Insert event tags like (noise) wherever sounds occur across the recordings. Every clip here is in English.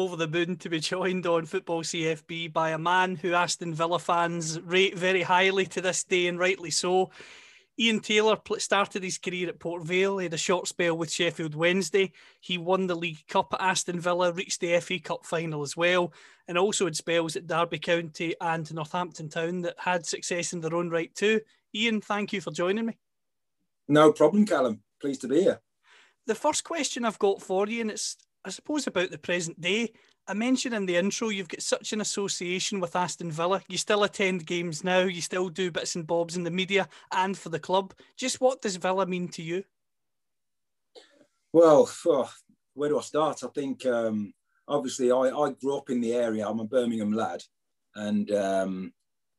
Over the moon to be joined on Football CFB by a man who Aston Villa fans rate very highly to this day, and rightly so. Ian Taylor started his career at Port Vale. He had a short spell with Sheffield Wednesday. He won the League Cup at Aston Villa, reached the FA Cup final as well, and also had spells at Derby County and Northampton Town that had success in their own right too. Ian, thank you for joining me. No problem, Callum. Pleased to be here. The first question I've got for you, and it's I suppose about the present day. I mentioned in the intro you've got such an association with Aston Villa. You still attend games now, you still do bits and bobs in the media and for the club. Just what does Villa mean to you? Well, oh, where do I start? I think um, obviously I, I grew up in the area. I'm a Birmingham lad, and um,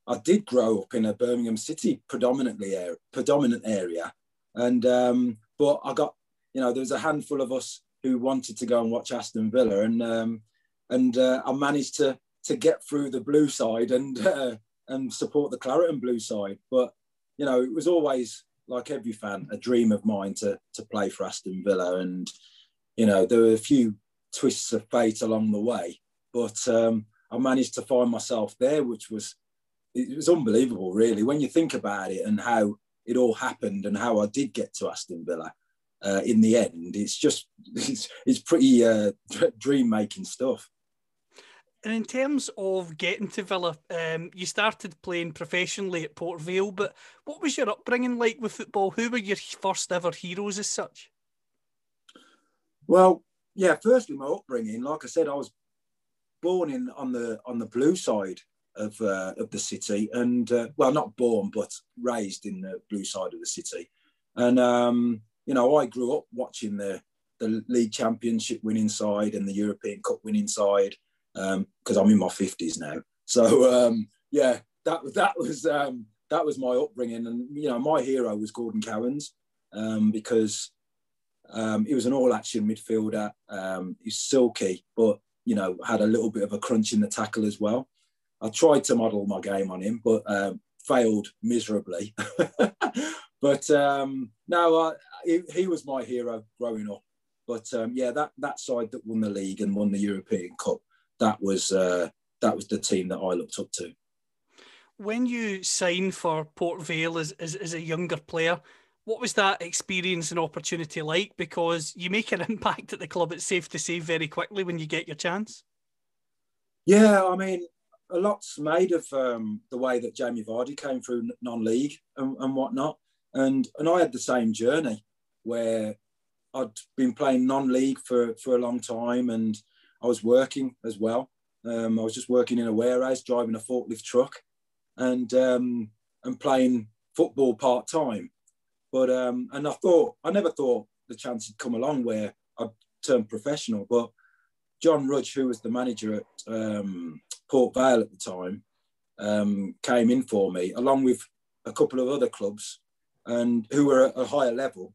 I did grow up in a Birmingham city predominantly area, predominant area. And um, but I got you know there was a handful of us who wanted to go and watch Aston Villa, and um, and uh, I managed to to get through the blue side and (laughs) uh, and support the claret and blue side. But you know it was always like every fan a dream of mine to to play for Aston Villa, and you know there were a few twists of fate along the way, but um, I managed to find myself there, which was it was unbelievable, really, when you think about it and how it all happened and how I did get to Aston Villa. Uh, in the end, it's just (laughs) it's, it's pretty uh, (laughs) dream making stuff. And in terms of getting to Villa, um, you started playing professionally at Port Vale, but what was your upbringing like with football? Who were your first ever heroes as such? Well, yeah. Firstly, my upbringing, like I said, I was born in on the on the blue side of uh, of the city, and uh, well, not born, but raised in the blue side of the city. And um, you know, I grew up watching the the league championship winning side and the European Cup winning side because um, I'm in my fifties now. So um, yeah, that that was um, that was my upbringing, and you know, my hero was Gordon Cowans um, because um, he was an all-action midfielder. Um, he's silky, but you know, had a little bit of a crunch in the tackle as well. I tried to model my game on him, but failed miserably. (laughs) but um, no, I, he, he, was my hero growing up. But um, yeah, that that side that won the league and won the European Cup, that was uh, that was the team that I looked up to. When you signed for Port Vale as, as, as a younger player, what was that experience and opportunity like? Because you make an (laughs) impact at the club, it's safe to say, very quickly when you get your chance. Yeah, I mean, a lot's made of um, the way that Jamie Vardy came through non-league and, and whatnot, and and I had the same journey where I'd been playing non-league for for a long time, and I was working as well. Um, I was just working in a warehouse, driving a forklift truck, and um, and playing football part time. But um, and I thought I never thought the chance had come along where I'd turn professional. But John Rudge, who was the manager at um, Port Vale at the time, um, came in for me along with a couple of other clubs and who were at a higher level.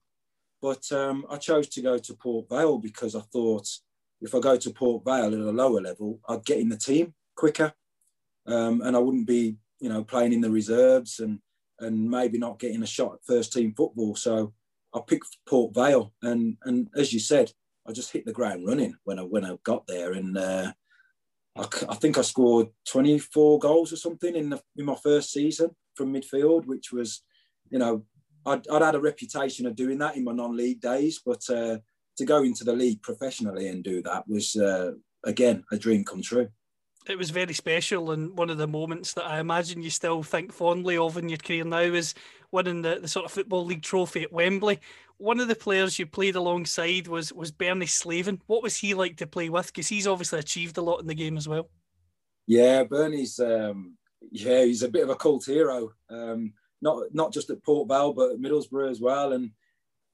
But um, I chose to go to Port Vale because I thought if I go to Port Vale at a lower level, I'd get in the team quicker, um, and I wouldn't be, you know, playing in the reserves and and maybe not getting a shot at first team football. So I picked Port Vale, and and as you said, I just hit the ground running when I when I got there, and uh, I, I, think I scored 24 goals or something in the, in my first season from midfield, which was, you know, I'd, I'd had a reputation of doing that in my non-league days, but uh, to go into the league professionally and do that was uh, again a dream come true it was very special and one of the moments that I imagine you still think fondly of in your career now is winning the, the sort of football league trophy at Wembley. One of the players you played alongside was was Bernie Slaven. What was he like to play with? Because he's obviously achieved a lot in the game as well. Yeah, Bernie's um, yeah, he's a bit of a cult hero. Um, not not just at Port Vale, but at Middlesbrough as well. And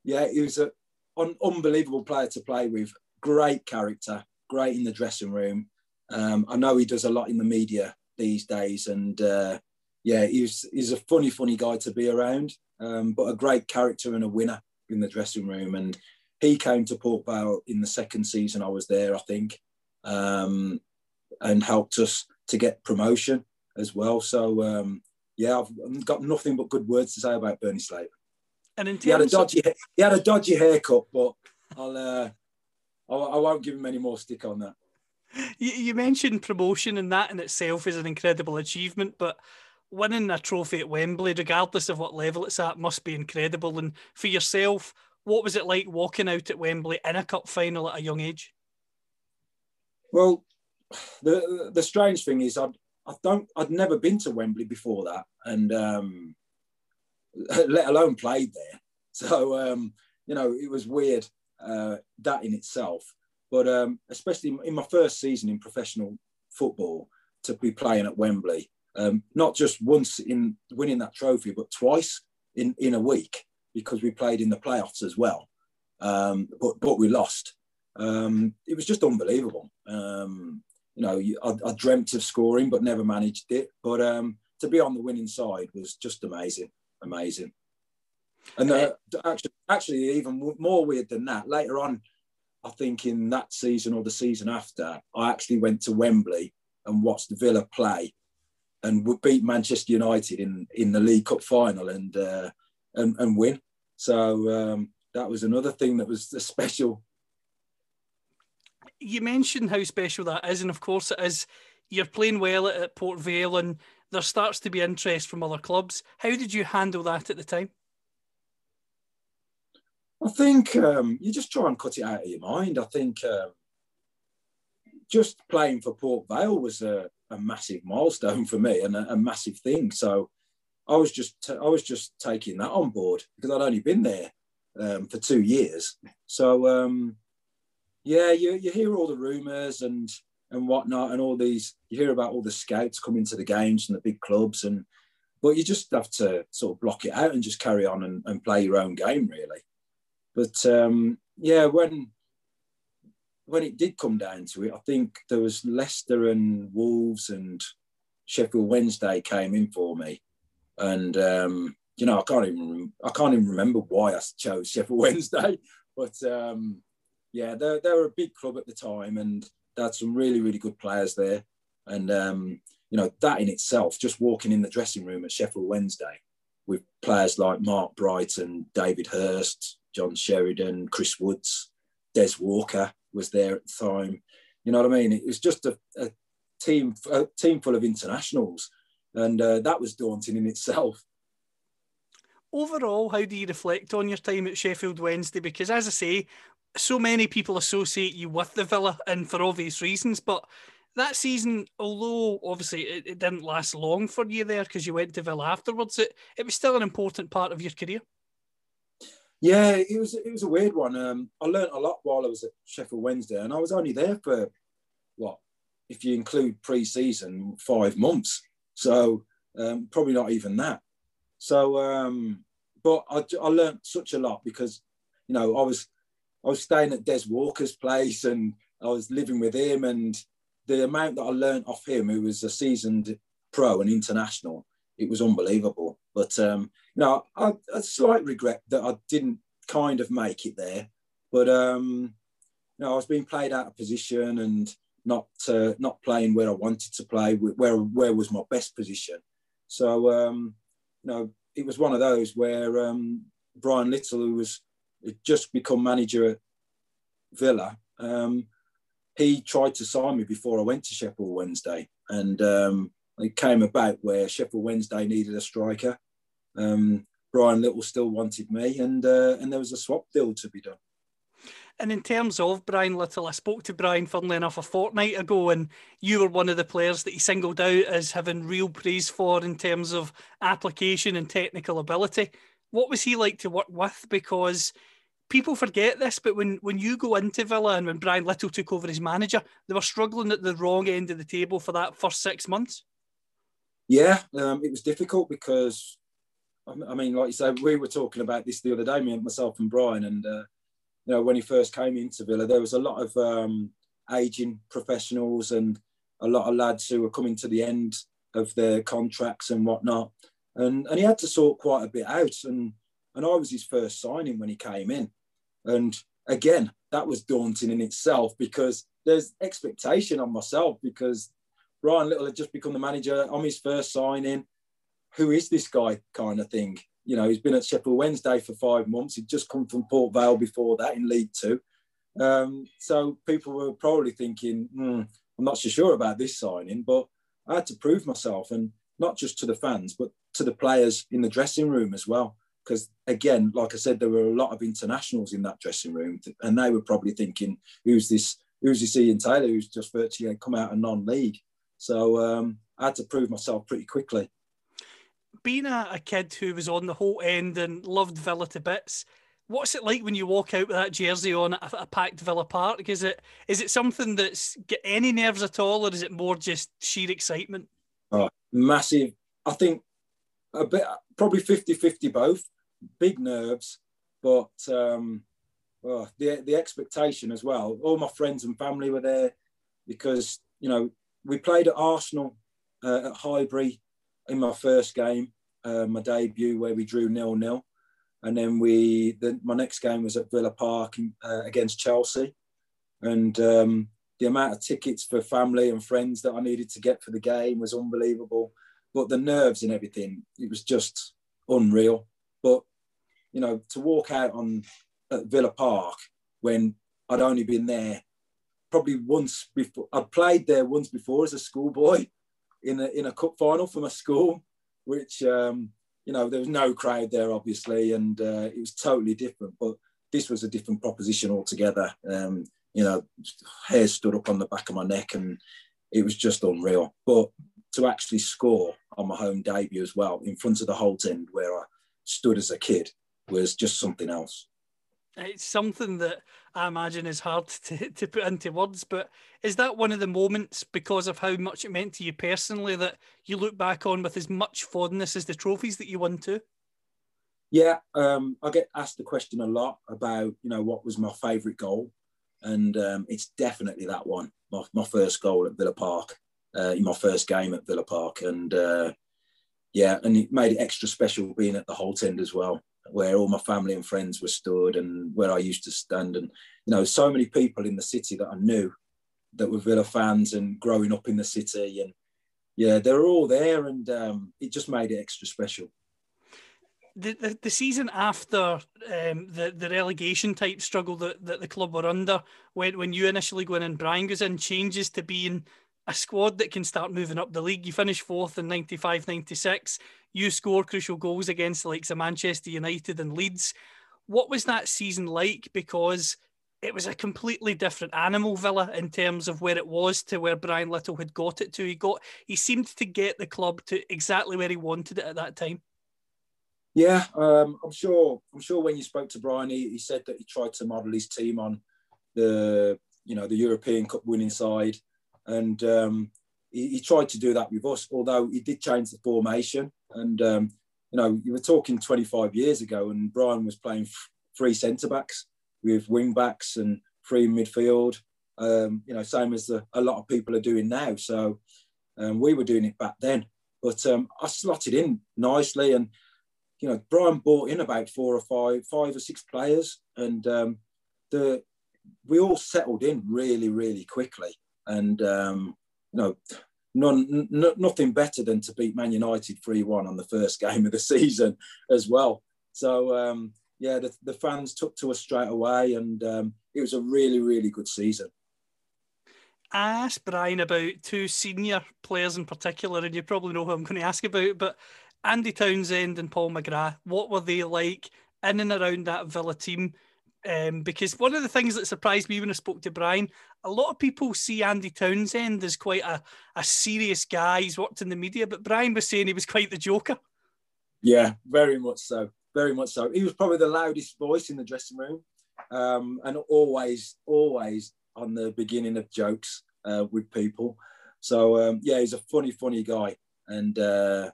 yeah, he was an un- unbelievable player to play with. Great character, great in the dressing room. Um, I know he does a lot in the media these days, and uh, yeah, he's he's a funny, funny guy to be around, um, but a great character and a winner in the dressing room. And he came to Port Vale in the second season I was there, I think, um, and helped us to get promotion as well. So um, yeah, I've got nothing but good words to say about Bernie Slaven. And in He had a terms of, dodgy, he had a dodgy haircut, but I'll, uh, I, I won't give him any more stick on that. you, you mentioned promotion, and that in itself is an incredible achievement. But winning a trophy at Wembley, regardless of what level it's at, must be incredible. And for yourself, what was it like walking out at Wembley in a cup final at a young age? Well, the the strange thing is, I'd I don't I'd never been to Wembley before that, and um, (laughs) let alone played there. (laughs) So um, you know, it was weird uh, that in itself. But um, especially in my first season in professional football, to be playing at Wembley, um, not just once in winning that trophy, but twice in in a week because we played in the playoffs as well. Um, but but we lost. Um, it was just unbelievable. Um, you know, I, I dreamt of scoring, but never managed it. But um, to be on the winning side was just amazing, amazing. And uh, actually, actually, even more weird than that. Later on, I think in that season or the season after, I actually went to Wembley and watched the Villa play, and would beat Manchester United in in the League Cup final and uh, and, and win. So um, that was another thing that was a (laughs) special You mentioned how special that is, and of course it is. You're playing well at, Port Vale, and there starts to be interest from other clubs. How did you handle that at the time? I think um, you just try and cut it out of your mind. I think um, just playing for Port Vale was a, a massive milestone for me and a, a massive thing. So I was just t- I was just taking that on board because I'd only been there um, for two years. So um, yeah, you, you hear all the rumours and and whatnot, and all these you hear about all the scouts coming to the games and the big clubs, and but you just have to sort of block it out and just carry on and, and play your own game really. But um, yeah, when when it did come down to it, I think there was Leicester and Wolves and Sheffield Wednesday came in for me, and um, you know I can't even I can't even remember why I chose Sheffield (laughs) Wednesday, but um, yeah, they they were a big club at the time, and they had some really really good players there, and um, you know that in itself, just walking in the dressing room at Sheffield Wednesday with players like Mark Brighton, David Hirst, John Sheridan, Chris Woods, Des Walker was there at the time. You know what I mean? It was just a, a team, a team full of internationals, and uh, that was daunting in itself. Overall, how do you reflect on your time at Sheffield Wednesday? Because as I say, so many people associate you with the Villa, and for obvious reasons. But that season, although obviously it, it didn't last long for you there because you went to Villa afterwards, it, it was still an important part of your career. Yeah, it was it was a weird one. Um, I learnt a lot while I was at Sheffield Wednesday, and I was only there for what, if you include pre-season, five months. So um, probably not even that. So, um, but I, I such a lot because, you know, I was I was staying at Des Walker's place, and I was living with him, and the amount that I learnt off him, who was a seasoned pro and international, it was unbelievable. But um, you know, I, a slight regret that I didn't kind of make it there. But um, you know, I was being played out of position and not uh, not playing where I wanted to play, where where was my best position. So um, you know, it was one of those where um, Brian Little, who was had just become manager at Villa, um, he tried to sign me before I went to Sheffield Wednesday, and um, it came about where Sheffield Wednesday needed a striker. Um, Brian Little still wanted me, and uh, and there was a swap deal to be done. And in terms of Brian Little, I spoke to Brian, funnily enough, a fortnight ago, and you were one of the players that he singled out as having real praise for in terms of application and technical ability. What was he like to work with? Because people forget this, but when, when you go into Villa and when Brian Little took over as manager, they were struggling at the wrong end of the table for that first six months. Yeah, um, it was difficult because I mean, like you said, we were talking about this the other day, me and myself and Brian, and uh, you know, when he first came into Villa, there was a lot of um, aging professionals and a lot of lads who were coming to the end of their contracts and whatnot, and and he had to sort quite a bit out, and and I was his first signing when he came in, and again, that was daunting in itself because there's expectation on myself because Brian Little had just become the manager. I'm his first signing. Who is this guy? Kind of thing. You know, he's been at Sheffield Wednesday for five months. He'd just come from Port Vale before that in League Two. Um, so people were probably thinking, hmm, I'm not so sure about this signing, but I had to prove myself and not just to the fans, but to the players in the dressing room as well. Because again, like I said, there were a lot of internationals in that dressing room, and they were probably thinking, "Who's this? Who's this Ian Taylor? Who's just virtually come out of non-league?" So um, I had to prove myself pretty quickly. Being a, a kid who was on the Holte End and loved Villa to bits, what's it like when you walk out with that jersey on at a, packed Villa Park? Is it is it something that's get any nerves at all, or is it more just sheer excitement? Oh, massive. I think a bit, probably 50-50 both. Big nerves, but um, oh, the the expectation as well. All my friends and family were there because you know we played at Arsenal uh, at Highbury in my first game, uh, my debut, where we drew nil nil, and then we the, my next game was at Villa Park uh, against Chelsea, and um, the amount of tickets for family and friends that I needed to get for the game was unbelievable. But the nerves and everything, it was just unreal. But you know, to walk out on at Villa Park when I'd only been there probably once before. I'd played there once before as a schoolboy (laughs) in a in a cup final for my school, which um, you know there was no crowd there obviously, and uh, it was totally different. But this was a different proposition altogether. Um, you know, hair stood up on the back of my neck, and it was just unreal. But to actually score on my home debut as well in front of the Holte End where I stood as a kid was just something else. It's something that I imagine is hard (laughs) to, to put into words, but is that one of the moments because of how much it meant to you personally that you look back on with as much fondness as the trophies that you won too? Yeah, um, I get asked the question a lot about you know what was my favourite goal, and um, it's definitely that one. My, my first goal at Villa Park, uh, in my first game at Villa Park, and uh, yeah, and it made it extra special being at the Holte End as well where all my family and friends were stood and where I used to stand. And, you know, so many people in the city that I knew that were Villa fans and growing up in the city. And yeah, they were all there and um, it just made it extra special. The, the, the season after um, the, the relegation type struggle that, that the club were under, when, when you initially go in and Brian goes in, changes to being a squad that can start moving up the league. You finish fourth in 95 96 you score crucial goals against the likes of Manchester United and Leeds. What was that season like? Because it was a completely different animal Villa in terms of where it was to where Brian Little had got it to. He got he seemed to get the club to exactly where he wanted it at that time. Yeah, um, I'm sure. I'm sure when you spoke to Brian, he, he said that he tried to model his team on the you know the European Cup winning side, and um, he, he, tried to do that with us. Although he did change the formation, and um, you know, you were talking 25 years ago, and Brian was playing three centre backs with wing backs and three midfield. Um, you know, same as the, a lot of people are doing now. So um, we were doing it back then, but um, I slotted in nicely, and you know, Brian brought in about four or five, five or six players, and um, the we all settled in really, really quickly, and um, you know none, n- nothing better than to beat Man United 3 1 on the first (laughs) game of the season as well. So, um, yeah, the, the, fans took to us straight away, and um, it was a really, really good season. I asked Brian about two senior players in particular, and you probably know who I'm going to ask about, but Andy Townsend and Paul McGrath, what were they like in and around that Villa team? Um, because one of the things that surprised me when I spoke to Brian, a lot of people see Andy Townsend as quite a, a serious guy. He's worked in the media, but Brian was saying he was quite the joker. Yeah, very much so. Very much so. He was probably the loudest voice in the dressing room um, and always, always on the beginning of jokes uh, with people. So, um, yeah, he's a funny, funny guy. And uh,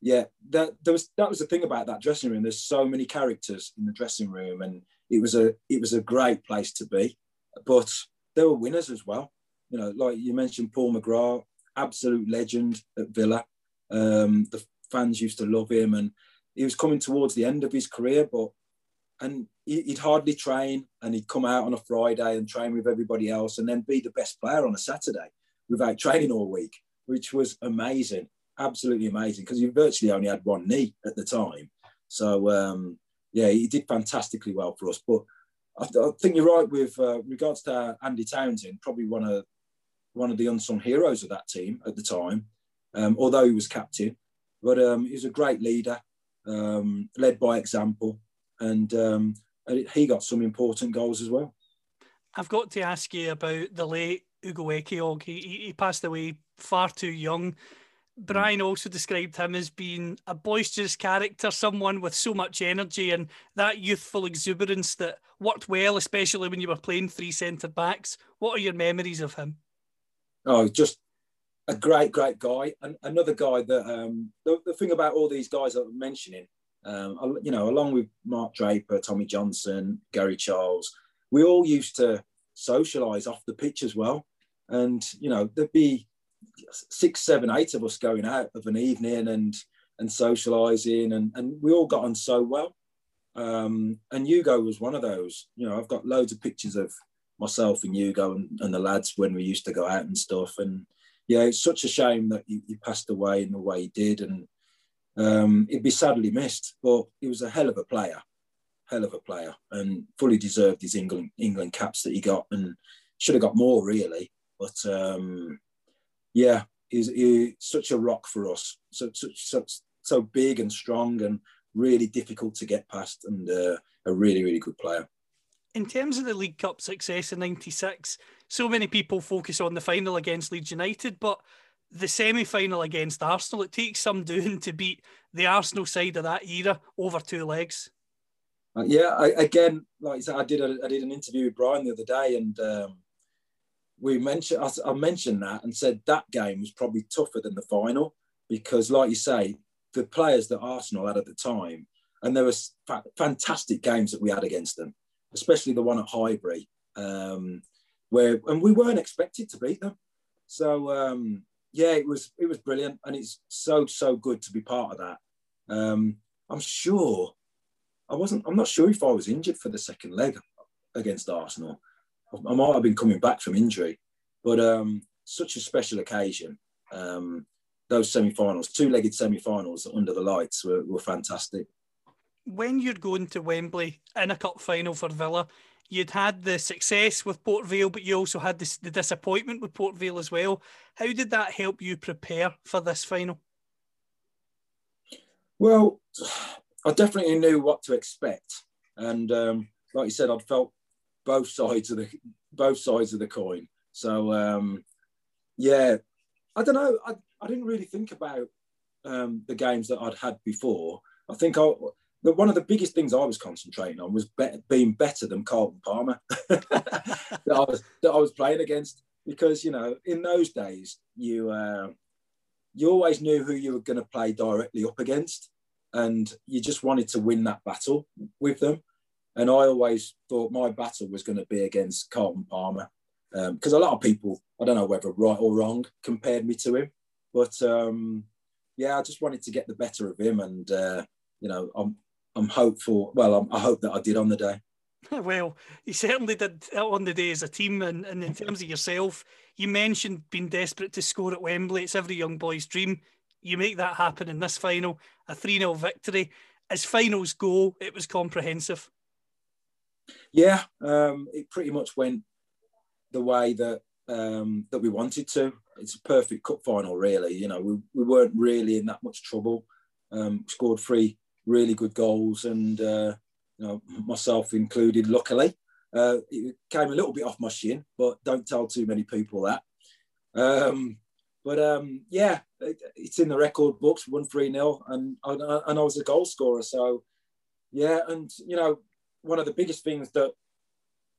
yeah, that there was that was the thing about that dressing room. There's so many characters in the dressing room, and it was a it was a great place to be. But there were winners as well. You know, like you mentioned, Paul McGrath, absolute legend at Villa. Um, the fans used to love him, and he was coming towards the end of his career, but and he'd hardly train, and he'd come out on a Friday and train with everybody else, and then be the best player on a Saturday without (laughs) training all week, which was amazing, absolutely amazing, because he virtually only had one knee at the time. So um, yeah, he did fantastically well for us. But I, I think you're right with uh, regards to Andy Townsend, probably one of one of the unsung heroes of that team at the time, um, although he was captain. But um, he was a great leader, um, led by example, and um, he got some important goals as well. I've got to ask you about the late Ugo Ehiogu. He, he passed away far too young. Brian also described him as being a boisterous character, someone with so much energy and that youthful exuberance that worked well, especially when you were playing three centre backs. What are your memories of him? Oh, just a great, great guy. And another guy that um, the, the thing about all these guys I'm mentioning, um, you know, along with Mark Draper, Tommy Johnson, Gary Charles, we all used to socialise off the pitch as well. And you know, there'd be six, seven, eight of us going out of an evening and and socialising, and and we all got on so well. Um, and Hugo was one of those. You know, I've got loads of pictures of myself and Hugo and, and the lads when we used to go out and stuff. And yeah, it's such a shame that he, he passed away in the way he did, and um, he'd be sadly missed. But he was a hell of a player, hell of a player, and fully deserved his England England caps that he got, and should have got more really. But um, yeah, he's, he's such a rock for us. So, so, so, so big and strong and really difficult to get past and uh, a really, really good player. In terms of the League Cup success in 96, so many people focus on the final against Leeds United, but the semi final against Arsenal, it takes some doing to beat the Arsenal side of that era over two legs. Uh, yeah, I, again, like I said, I did a, I did an interview with Brian the other day, and um, we mentioned I, I mentioned that and said that game was probably tougher than the final because, like you say, the players that Arsenal had at the time, and there was fa- fantastic games that we had against them, especially the one at Highbury, um, where and we weren't expected to beat them. So um, yeah, it was it was brilliant, and it's so so good to be part of that. Um, I'm sure I wasn't. I'm not sure if I was injured for the second leg against Arsenal. I might have been coming back from injury, but um, such a special occasion. Um, those semi-finals, two-legged semi-finals under the lights were, were fantastic. When you're going to Wembley in a cup final for Villa, you'd had the success with Port Vale, but you also had this, the disappointment with Port Vale as well. How did that help you prepare for this final? Well, (sighs) I definitely knew what to expect, and um, like you said, I'd felt both sides of the both sides of the coin. So um, yeah, I don't know. I, I didn't really think about um, the games that I'd had before. I think I, one of the biggest things I was concentrating on was be, being better than Carlton Palmer (laughs) that I was that I was playing against because you know in those days you uh, you always knew who you were going to play directly up against and you just wanted to win that battle with them and I always thought my battle was going to be against Carlton Palmer because um, a lot of people, I don't know whether right or wrong, compared me to him. But um, yeah, I just wanted to get the better of him, and uh, you know, I'm I'm hopeful. Well, I'm, i hope that I did on the day. (laughs) Well, you certainly did on the day as a team, and, and in terms of yourself, you mentioned being desperate to score at Wembley. It's every young boy's dream. You make that happen in this final, a 3 0 victory. As finals go, it was comprehensive. Yeah, um, it pretty much went the way that um, that we wanted to. It's a perfect cup final, really. You know, we, we weren't really in that much trouble. Um, scored three really good goals, and uh, you know, myself included. Luckily, uh, it came a little bit off my shin, but don't tell too many people that. Um, but um, yeah, it, it's in the record books. Won three 0 and and I was a goal scorer. So yeah, and you know, one of the biggest things that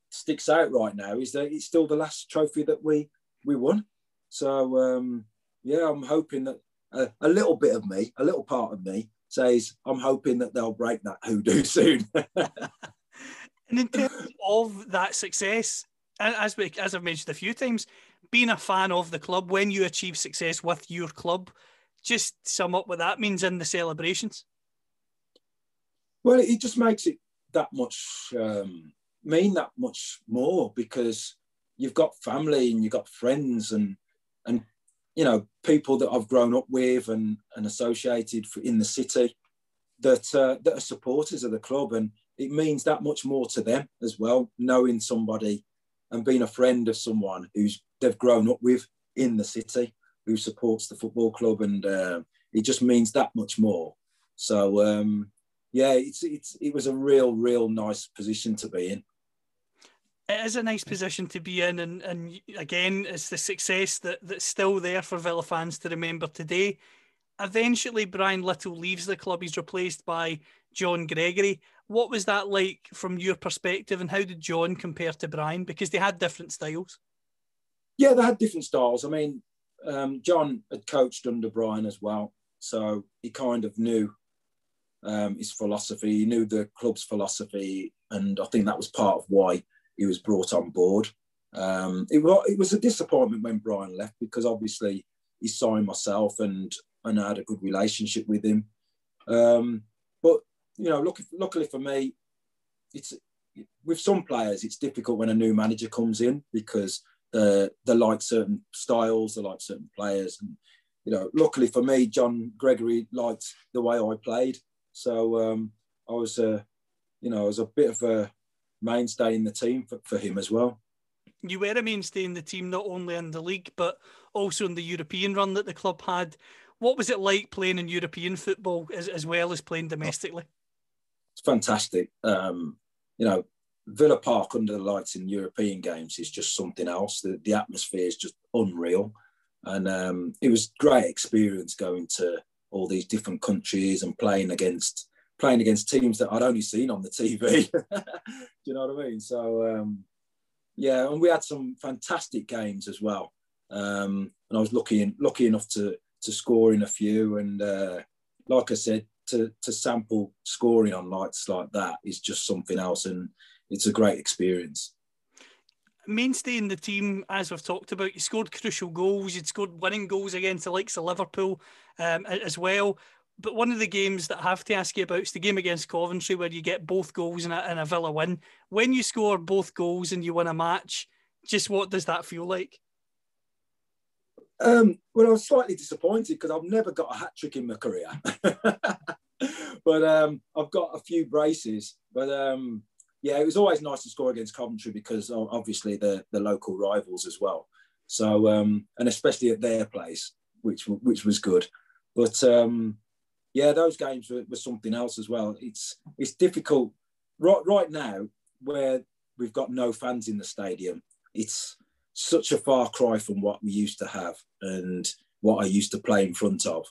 sticks out right now is that it's still the last trophy that we we won. So um, yeah, I'm hoping that a, a little bit of me, a little part of me says, I'm hoping that they'll break that hoodoo (laughs) soon. and in terms of that success, as we as I've mentioned a few times, being a fan of the club when you achieve success with your club, just sum up what that means in the celebrations. Well, it just makes it that much um, mean that much more because you've got family and you've got friends and and you know people that I've grown up with and and associated in the city that uh, that are supporters of the club. And it means that much more to them as well knowing somebody and being a friend of someone who's they've grown up with in the city who supports the football club. And uh, it just means that much more. So um, yeah it's it's it was a real real nice position to be in it is a nice position to be in, and, and again, it's the success that, that's still there for Villa fans to remember today. Eventually, Brian Little leaves the club. He's replaced by John Gregory. What was that like from your perspective, and how did John compare to Brian? Because they had different styles. Yeah, they had different styles. I mean, um, John had coached under Brian as well, so he kind of knew um, his philosophy. He knew the club's philosophy, and I think that was part of why he was brought on board. Um, it, was, it was a disappointment when Brian left because obviously he signed myself and and I had a good relationship with him. Um, but you know, luckily, luckily for me, it's with some players it's difficult when a new manager comes in because they they like certain styles, they like certain players, and you know, luckily for me, John Gregory liked the way I played, so um, I was a, you know, I was a bit of a mainstay in the team for, for him as well. You were a mainstay in the team not only in the league but also in the European run that the club had. What was it like playing in European football as, as well as playing domestically? It's fantastic. Um, you know, Villa Park under the lights in European games is just something else. The, the atmosphere is just unreal. And um, it was great experience going to all these different countries and playing against playing against teams that I'd only seen on the TV. (laughs) Do you know what I mean? So um, yeah, and we had some fantastic games as well. Um, and I was lucky lucky enough to to score in a few. And uh, like I said, to to sample scoring on nights like that is just something else, and it's a great experience. Mainstay in the team, as we've talked about, you scored crucial goals. You'd scored winning goals against the likes of Liverpool um, as well but one of the games that I have to ask you about is the game against Coventry, where you get both goals in a, in a Villa win. When you score both goals and you win a match, just what does that feel like? Um, well, I was slightly disappointed because I've never got a hat trick in my career, (laughs) but um, I've got a few braces. But um, yeah, it was always nice to score against Coventry because obviously the the local rivals as well. So um, and especially at their place, which which was good. But um, yeah, those games were, were something else as well. It's it's difficult right right now where we've got no fans in the stadium. It's such a far cry from what we used to have and what I used to play in front of.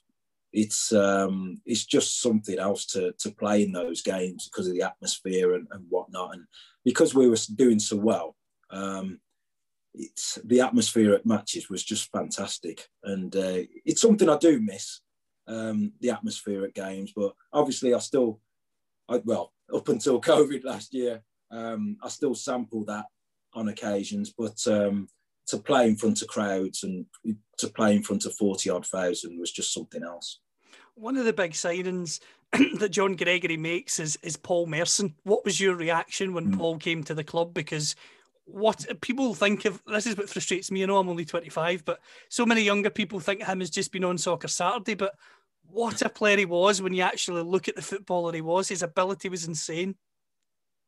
It's um, it's just something else to to play in those games because of the atmosphere and, and whatnot, and because we were doing so well. Um, it's the atmosphere at matches was just fantastic, and uh, it's something I do miss um, the atmosphere at games. But obviously, I still, I, well, up until (laughs) COVID last year, um, I still sample that on occasions. But um, to play in front of crowds and to play in front of 40 odd thousand was just something else. One of the big signings (clears throat) that John Gregory makes is, is Paul Merson. What was your reaction when mm. Paul came to the club? Because what people think of this is what frustrates me. I know I'm only 25, but so many younger people think him as just been on Soccer Saturday. But what a player he was when you actually look at the footballer he was. His ability was insane.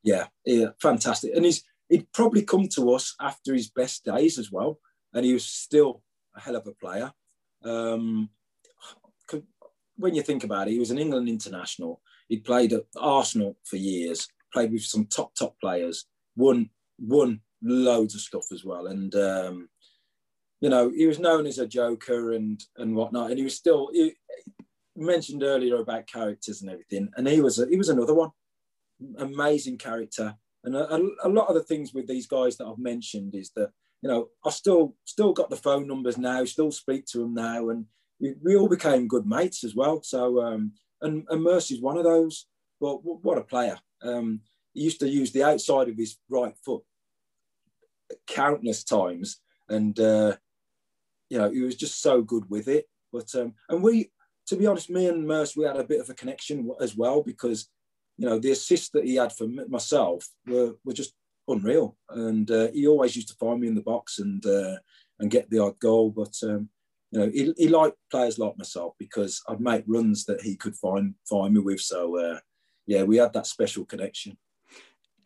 Yeah, yeah, fantastic. And he's he'd probably come to us after his best days as well, and he was still a hell of a player. Um, when you think about it, he was an England international. He'd played at Arsenal for years, played with some top top players, won won loads of stuff as well, and um, you know he was known as a joker and and whatnot, and he was still he, mentioned earlier about characters and everything, and he was a, he was another one, amazing character. And a, a, lot of the things with these guys that I've mentioned is that you know I still still got the phone numbers now, still speak to them now, and we, we all became good mates as well. So um, and and Mercy's one of those. But what a player! Um, he used to use the outside of his right foot countless times, and uh, you know he was just so good with it. But um, and we, to be honest, me and Mercy, we had a bit of a connection as well because you know the assists that he had for myself were were just unreal, and uh, he always used to find me in the box and uh, and get the odd goal. But um, you know, he, he liked players like myself because I'd make runs that he could find find me with. So uh, yeah, we had that special connection.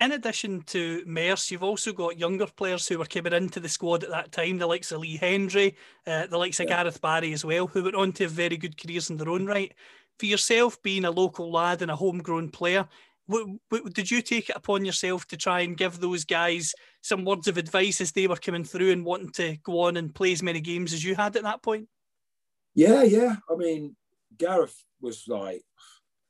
In addition to Merse, you've also got younger players who were coming into the squad at that time, the likes of Lee Hendrie, uh, the likes of yeah. Gareth Barry as well, who went on to have very good careers in their own right. For yourself, being a local lad and a homegrown player, did you take it upon yourself to try and give those guys some words of advice as they were coming through and wanting to go on and play as many games as you had at that point? Yeah, yeah. I mean, Gareth was like,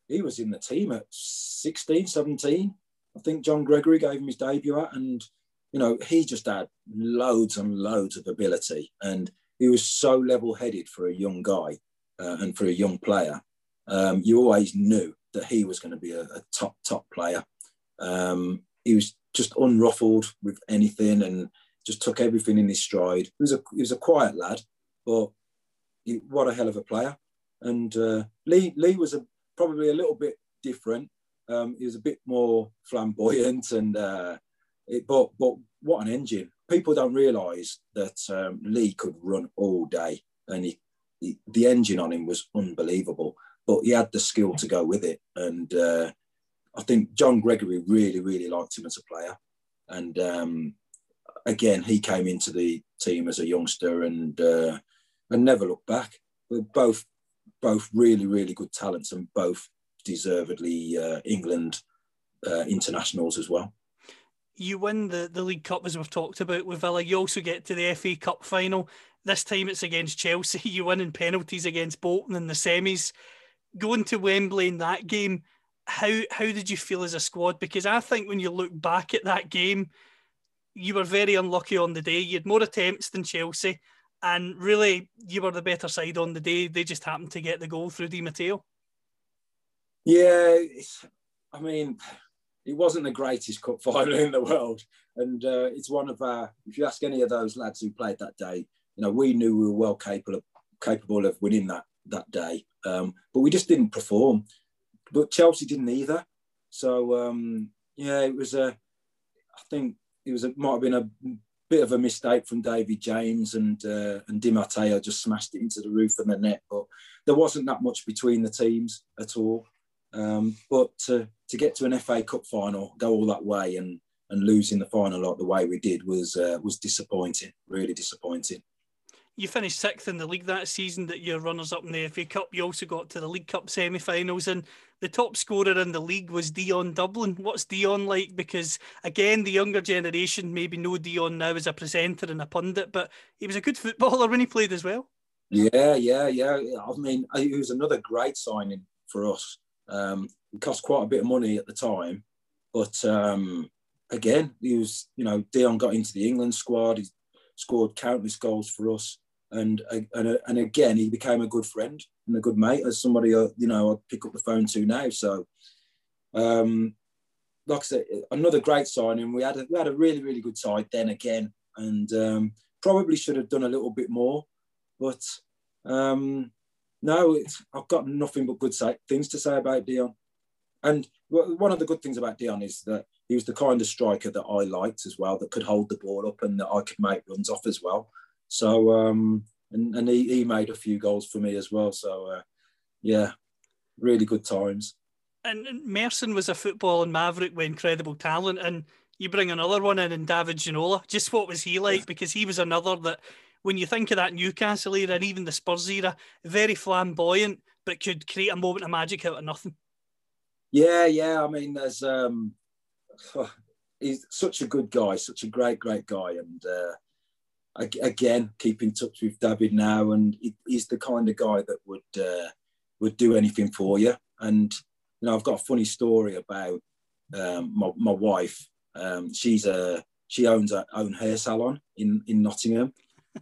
he was in the team at 16, 17. I think John Gregory gave him his debut at, and, you know, he just had loads and loads of ability. And he was so level headed for a young guy uh, and for a young player. Um, you always knew that he was going to be a, a top top player. Um, he was just unruffled with anything and just took everything in his stride. He was a he was a quiet lad, but he, what a hell of a player. And uh, Lee Lee was a, probably a little bit different. Um, he was a bit more flamboyant and uh, it, but but what an engine! People don't realise that um, Lee could run all day, and he, he, the engine on him was unbelievable but he had the skill to go with it. And uh, I think John Gregory really, really liked him as a player. And um, again, he came into the team as a youngster and uh, and never looked back. We're both both really, really good talents and both deservedly uh, England uh, internationals as well. You win the, the League Cup as we've talked about with Villa. You also get to the FA Cup final. This time it's against Chelsea. (laughs) You win in penalties against Bolton in the semis going to Wembley in that game, how how did you feel as a squad? Because I think when you look back at that game, you were very unlucky on the day. You had more attempts than Chelsea, and really you were the better side on the day. They just happened to get the goal through Di Matteo. Yeah, I mean, it wasn't the greatest cup final in the world, and uh, it's one of our. If you ask any of those lads who played that day, you know, we knew we were well capable of capable of winning that that day. Um, but we just didn't perform. But Chelsea didn't either. So um, yeah, it was a. I think it was a might have been a bit of a mistake from David James and uh, and Di Matteo just smashed it into the roof of the net. But there wasn't that much between the teams at all. Um, but to, to get to an FA Cup final, go all that way, and and losing the final like the way we did was uh, was disappointing. Really disappointing you finished sixth in the league that season that you're runners up in the FA Cup. You also got to the League Cup semi finals, and the top scorer in the league was Dion Dublin. What's Dion like? Because again, the younger generation maybe know Dion now as a presenter and a pundit, but he was a good (laughs) footballer when he played as well. Yeah, yeah, yeah. I mean, it was another great signing for us. Um, it cost quite a bit of money at the time, but um, again, he was, you know, Dion got into the England squad. He scored countless goals for us and and and again he became a good friend and a good mate as somebody uh, you know I'd pick up the phone to now. So, um, like I said, another great signing. We had a, we had a really really good side then again, and um, probably should have done a little bit more, but um, no, I've got nothing but good say, things to say about Dion. And one of the good things about Dion is that he was the kind of striker that I liked as well, that could hold the ball up and that I could make runs off as well. So um, and and he, he made a few goals for me as well. So uh, yeah, really good times. And Merson was a football and maverick with incredible talent, and you bring another one in, in David Ginola. Just what was he like? Because he was another that, when you think of that Newcastle era and even the Spurs era, very flamboyant, but could create a moment of magic out of nothing. Yeah, yeah. I mean, there's um, (sighs) he's such a good guy, such a great, great guy, and uh, again keep in touch with David now, and he's the kind of guy that would uh, would do anything for you. And you know, I've got a funny story about um, my, my wife. Um, she's a she owns her own hair salon in in Nottingham,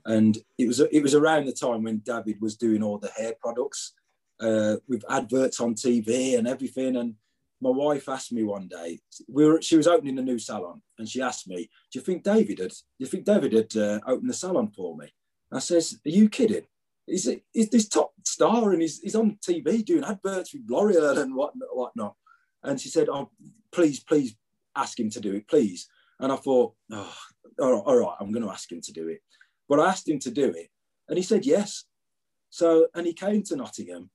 and it was it was around the time when David was doing all the hair products uh, with adverts on TV and everything. And my wife asked me one day, we were she was opening a new salon, and she asked me, "Do you think David had? Do you think David had uh, opened the salon for me?" I says, "Are you kidding? He's, he's this top star, and he's, he's on TV doing adverts with L'Oreal and what whatnot." And she said, "Oh, please, please ask him to do it, please." And I thought, oh, all right, all right I'm going to ask him to do it. But I asked him to do it, and he said yes. So, and he came to Nottingham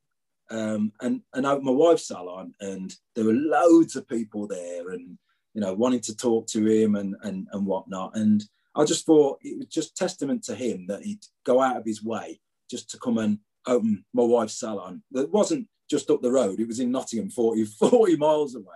um, and and opened my wife's salon, and there were loads of people there, and you know, wanting to talk to him and and and whatnot. And I just thought it was just testament to him that he'd go out of his way just to come and open my wife's salon. That wasn't just up the road; it was in Nottingham, 40, (laughs) 40 miles away.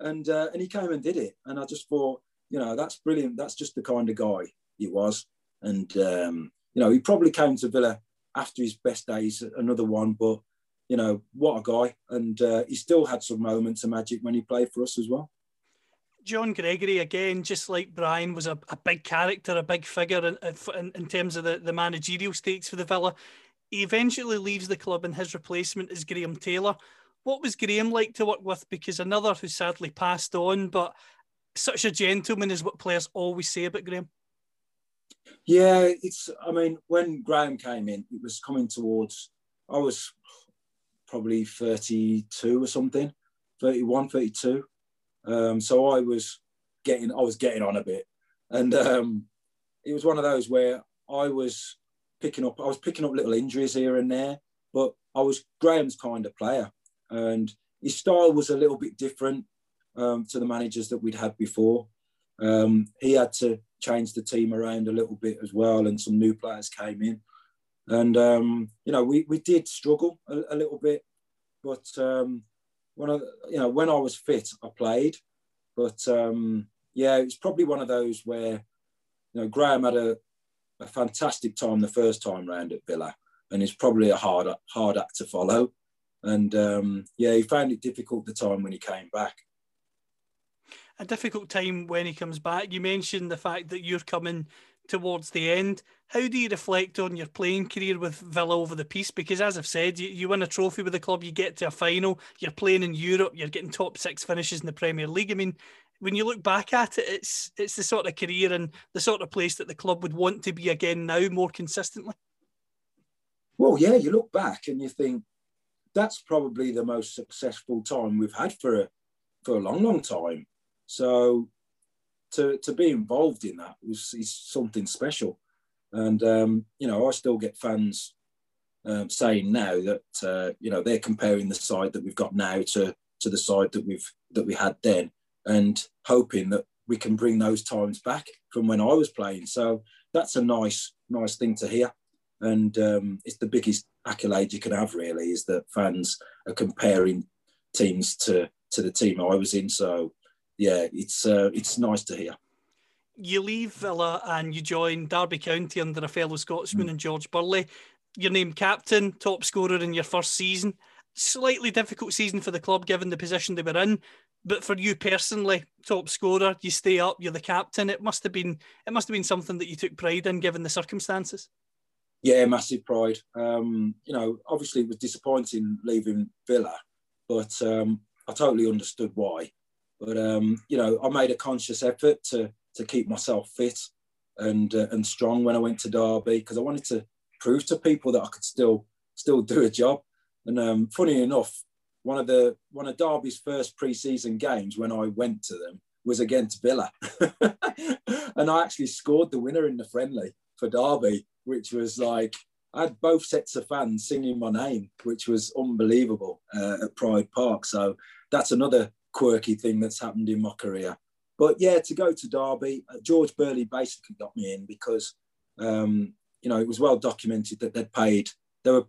And uh, and he came and did it, and I just thought, you know, that's brilliant. That's just the kind of guy he was. And um, you know, he probably came to Villa after his best days, another one, but you know, what a guy. And uh, he still had some moments of magic when he played for us as well. John Gregory, again, just like Brian, was a, a big character, a big figure in, in, in terms of the, the managerial stakes for the Villa. He eventually leaves the club, and his replacement is Graham Taylor. What was Graham like to work with? Because another who sadly passed on, but such a gentleman is what players always say about Graham. Yeah, it's. I mean, when Graham came in, it was coming towards. I was probably 32 or something, 31, 32. Um, so I was getting, I was getting on a bit, and um, it was one of those where I was picking up, I was picking up little injuries here and there, but I was Graham's kind of player, and his style was a little bit different um, to the managers that we'd had before. Um, he had to change the team around a little bit as well, and some new players came in. And um, you know, we, we did struggle a, a little bit, but um, when I you know when I was fit, I played. But um, yeah, it's probably one of those where you know Graham had a, a fantastic time the first time round at Villa, and it's probably a hard hard act to follow. And um, yeah, he found it difficult the time when he came back a difficult time when he comes back. You mentioned the fact that you're coming towards the end. How do you reflect on your playing career with Villa over the piece? Because as I've said, you, you win a trophy with the club, you get to a final, you're playing in Europe, you're getting top six finishes in the Premier League. I mean, when you look back at it, it's it's the sort of career and the sort of place that the club would want to be again now more consistently. Well, yeah, you look back and you think that's probably the most successful time we've had for a for a long, long time. So to to be involved in that was is something special, and um, you know I still get fans um, saying now that uh, you know they're comparing the side that we've got now to to the side that we've that we had then, and hoping that we can bring those times back from when I was playing. So that's a nice nice thing to hear, and um, it's the biggest accolade you can have really is that fans are comparing teams to to the team I was in. So yeah, it's uh, it's nice to hear. You leave Villa and you join Derby County under a fellow Scotsman mm. and George Burley. You're named captain, top scorer in your first season. Slightly difficult season for the club given the position they were in, but for you personally, top scorer, you stay up, you're the captain. It must have been it must have been something that you took pride in given the circumstances. Yeah, massive pride. Um, you know, obviously it was disappointing leaving Villa, but um, I totally understood why. But um, you know, I made a conscious effort to to keep myself fit and uh, and strong when I went to Derby because I wanted to prove to people that I could still still do a job. And um, funny enough, one of the one of Derby's first pre-season games when I went to them was against Villa, (laughs) and I actually scored the winner in the friendly for Derby, which was like I had both sets of fans singing my name, which was unbelievable uh, at Pride Park. So that's another quirky thing that's happened in my career. But yeah, to go to Derby, uh, George Burley basically got me in because um, you know it was well documented that they'd paid. There were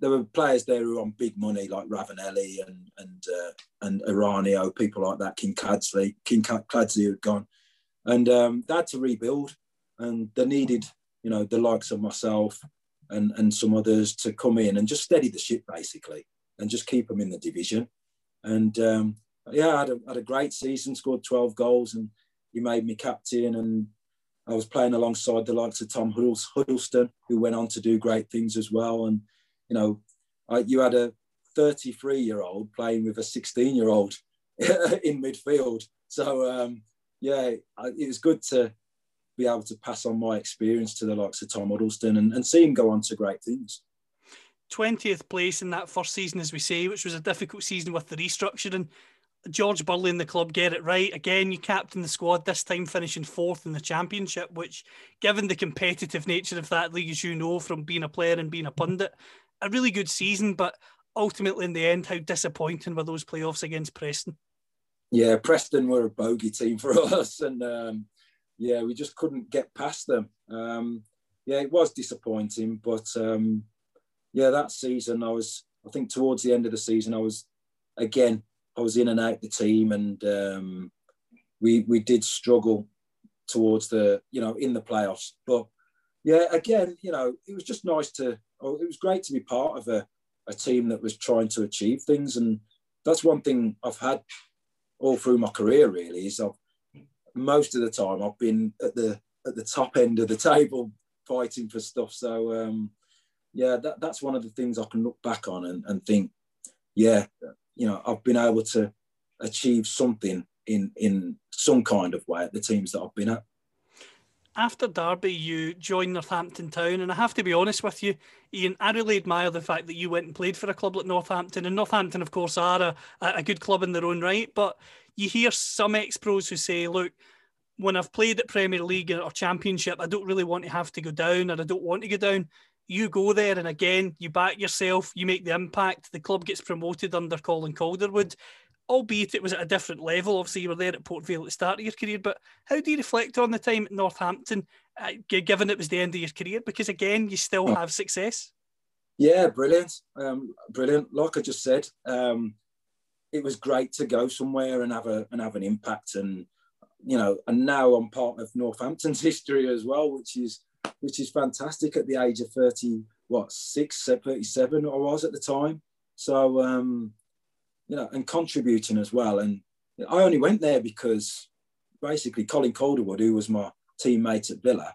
there were players there who were on big money like Ravanelli and and uh, and Eranio, people like that. Kinkladze, King Claddesley had gone, and um, they had to rebuild, and they needed you know the likes of myself and and some others to come in and just steady the ship basically, and just keep them in the division. And um, yeah, I had a, had a great season, scored 12 goals, and he made me captain. And I was playing alongside the likes of Tom Huddlestone, who went on to do great things as well. And you know, I, you had a 33 year old playing with a 16 year old (laughs) in midfield. So um, yeah, it was good to be able to pass on my experience to the likes of Tom Huddlestone and, and see him go on to great things. 20th place in that first season, as we say, which was a difficult season with the restructuring. George Burley and the club get it right. Again, you captain the squad, this time finishing fourth in the championship, which, given the competitive nature of that league, as you know from being a player and being a pundit, a really good season. But ultimately, in the end, how disappointing were those playoffs against Preston? Yeah, Preston were a bogey team for (laughs) us. And um, yeah, we just couldn't get past them. Um, yeah, it was disappointing. But um, yeah, that season, I was, I think towards the end of the season, I was, again, I was in and out the team, and um, we we did struggle towards the you know in the playoffs. But yeah, again, you know, it was just nice to. Oh, it was great to be part of a, a team that was trying to achieve things, and that's one thing I've had all through my career. Really, is I've most of the time I've been at the at the top end of the (laughs) table fighting for stuff. So um, yeah, that, that's one of the things I can look back on and, and think, yeah, you know, I've been able to achieve something in in some kind of way at the teams that I've been at. After Derby, you joined Northampton Town, and I have to be honest with you, Ian. I really admire the fact that you went and played for a club like Northampton, and Northampton, of course, are a, a good club in their own right. But you hear some ex pros who say, "Look, when I've played at Premier League or Championship, I don't really want to have to go down, or I don't want to go down." You go there and again you back yourself, you make the impact. The club gets promoted under Colin Calderwood, albeit it was at a different level. Obviously, you were there at Port Vale at the start of your career, but how do you reflect on the time at Northampton, uh, given it was the end of your career? Because again, you still have success. Yeah, brilliant, um, brilliant. Like I just said, um, it was great to go somewhere and have a and have an impact, and you know, and now I'm part of Northampton's (laughs) history as well, which is which is fantastic at the age of 30, what, six, 37 I was at the time. So, um, you know, and contributing as well. And I only went there because basically Colin Calderwood, who was my teammate at Villa,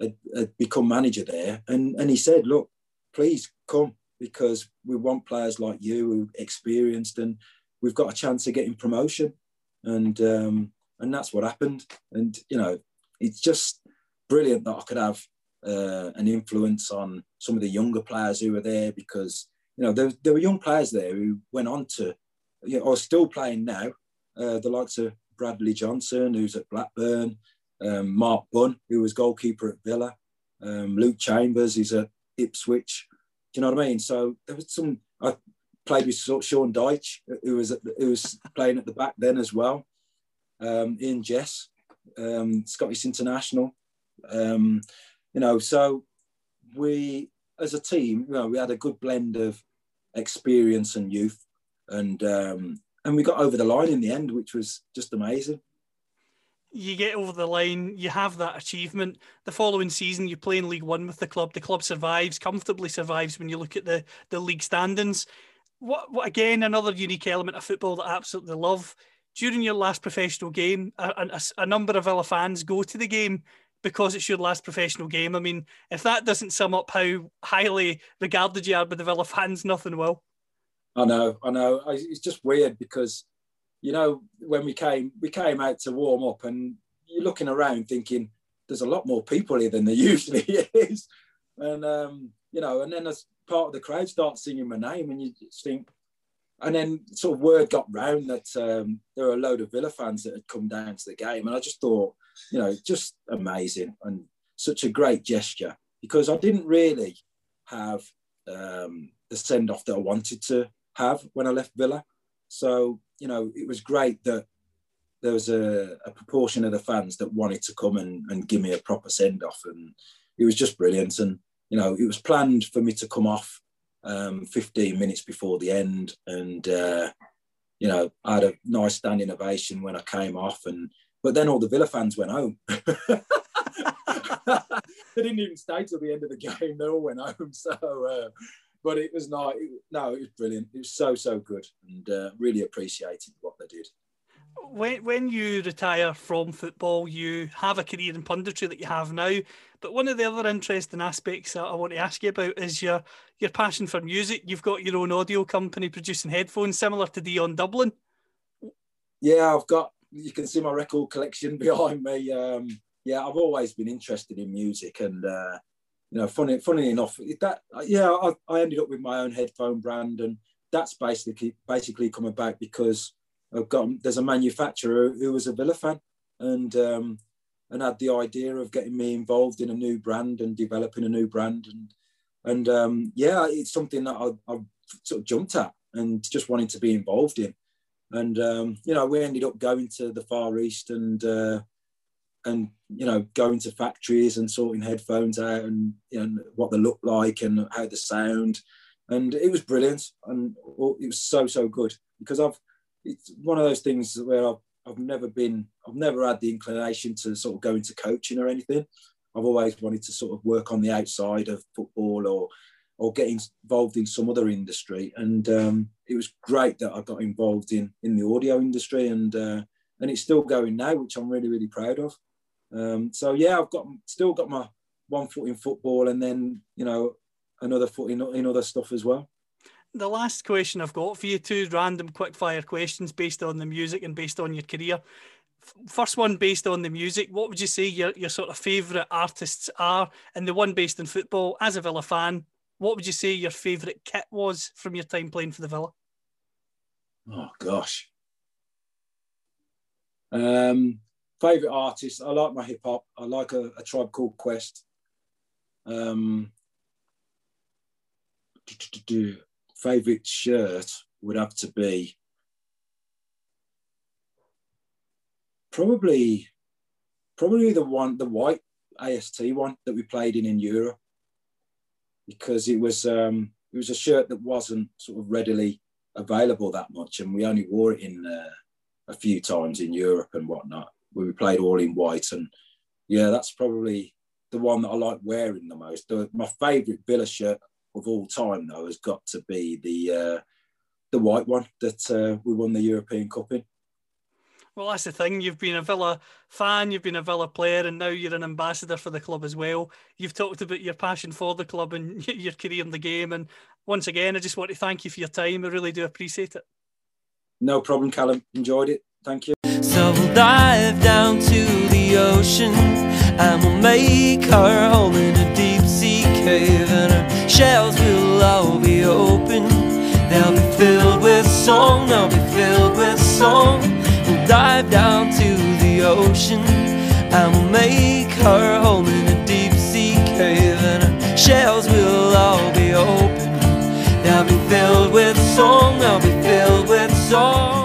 had, had become manager there. And, and he said, look, please come because we want players like you who experienced and we've got a chance of getting promotion. And, um, and that's what happened. And, you know, it's just brilliant that I could have uh, an influence on some of the younger players who were there because you know there, there were young players there who went on to you know are still playing now. Uh, the likes of Bradley Johnson who's at Blackburn um, Mark Bunn who was goalkeeper at Villa um, Luke Chambers who's at Ipswich. Do you know what I mean? So there was some I played with Sean Dyche who was who was playing at the back then as well. Um, Eoin Jess um, Scottish international um, you know, so we, as a team, you know, we had a good blend of experience and youth, and um, and we got over the line in the end, which was just amazing. You get over the line, you have that achievement. The following season, you play in League One with the club. The club survives, comfortably survives when you look at the, the league standings. What, what again, another unique element of football that I absolutely love. During your last professional game, a, a, a number of Villa fans go to the game because it's your last professional game. I mean, if that doesn't sum up how highly regarded you are by the Villa fans, nothing will. I know, I know. It's just weird because, you know, when we came, we came out to warm up, and you're looking around thinking there's a lot more people here than there (laughs) usually is, and um, you know, and then as part of the crowd starts singing my name, and you just think, and then sort of word got round that um, there were a load of Villa fans that had come down to the game, and I just thought you know, just amazing and such a great gesture because I didn't really have um, the send off that I wanted to have when I left Villa. So, you know, it was great that there was a, a proportion of the fans that wanted to come and, and give me a proper send off. And it was just brilliant. And, you know, it was planned for me to come off um, 15 minutes before the end. And, uh, you know, I had a nice standing ovation when I came off. And but then all the Villa fans went home. (laughs) they didn't even stay till the end of the game. They all went home. So, uh, but it was not. It, no, it was brilliant. It was so so good, and uh, really appreciated what they did. when when you retire from football, you have a career in punditry that you have now. But one of the other interesting aspects that I want to ask you about is your your passion for music. You've got your own audio company producing headphones, similar to Dion Dublin. Yeah, I've got. You can see my record collection (laughs) behind me. Um, yeah, I've always been interested in music, and uh, you know, funny, funny enough, that yeah, I, I ended up with my own headphone brand, and that's basically basically come about because I've got there's a manufacturer who was a Villa fan, and um, and had the idea of getting me involved in a new brand and developing a new brand, and and um, yeah, it's something that I, I sort of jumped at and just wanting to be involved in, and um, you know, we ended up going to the Far East and. Uh, and you know going to factories and sorting headphones out and you know what they look like and how they sound and it was brilliant and it was so so good because i've it's one of those things where I've, I've never been, I've never had the inclination to sort of go into coaching or anything. I've always wanted to sort of work on the outside of football or or get involved in some other industry. And um, it was great that I got involved in in the audio industry, and uh, and it's still going now, which I'm really really proud of. Um, so yeah, I've got still got my one foot in football, and then you know another foot in, in other stuff as well the last question I've got for you, two random quick fire questions based on the music and based on your career. First one based on the music, what would you say your, your sort of favourite artists are? And the one based in football, as a Villa fan, what would you say your favourite kit was from your time playing for the Villa? Oh gosh. Um, favorite artist. I like my hip hop. I like a, a tribe called Quest. Um, favorite shirt would have to be probably probably the one the white AST one that we played in in Europe because it was um, it was a shirt that wasn't sort of readily available that much and we only wore it in uh, a few times in Europe and whatnot we played all in white and yeah that's probably the one that I like wearing the most the, my favorite Villa shirt of all time, though, has got to be the uh, the white one that uh, we won the European Cup in. Well, that's the thing. You've been a Villa fan, you've been a Villa player, and now you're an ambassador for the club as well. You've talked about your passion for the club and (laughs) your career in the game. And once again, I just want to thank you for your time. I really do appreciate it. No problem, Callum. Enjoyed it. Thank you. So we'll dive down to the ocean and we'll make our home in a deep sea cave, and our shells will all be open. They'll be filled with song, they'll be filled with song. We'll dive down to the ocean and we'll make her home in a deep sea cave. And her shells will all be open. They'll be filled with song, they'll be filled with song.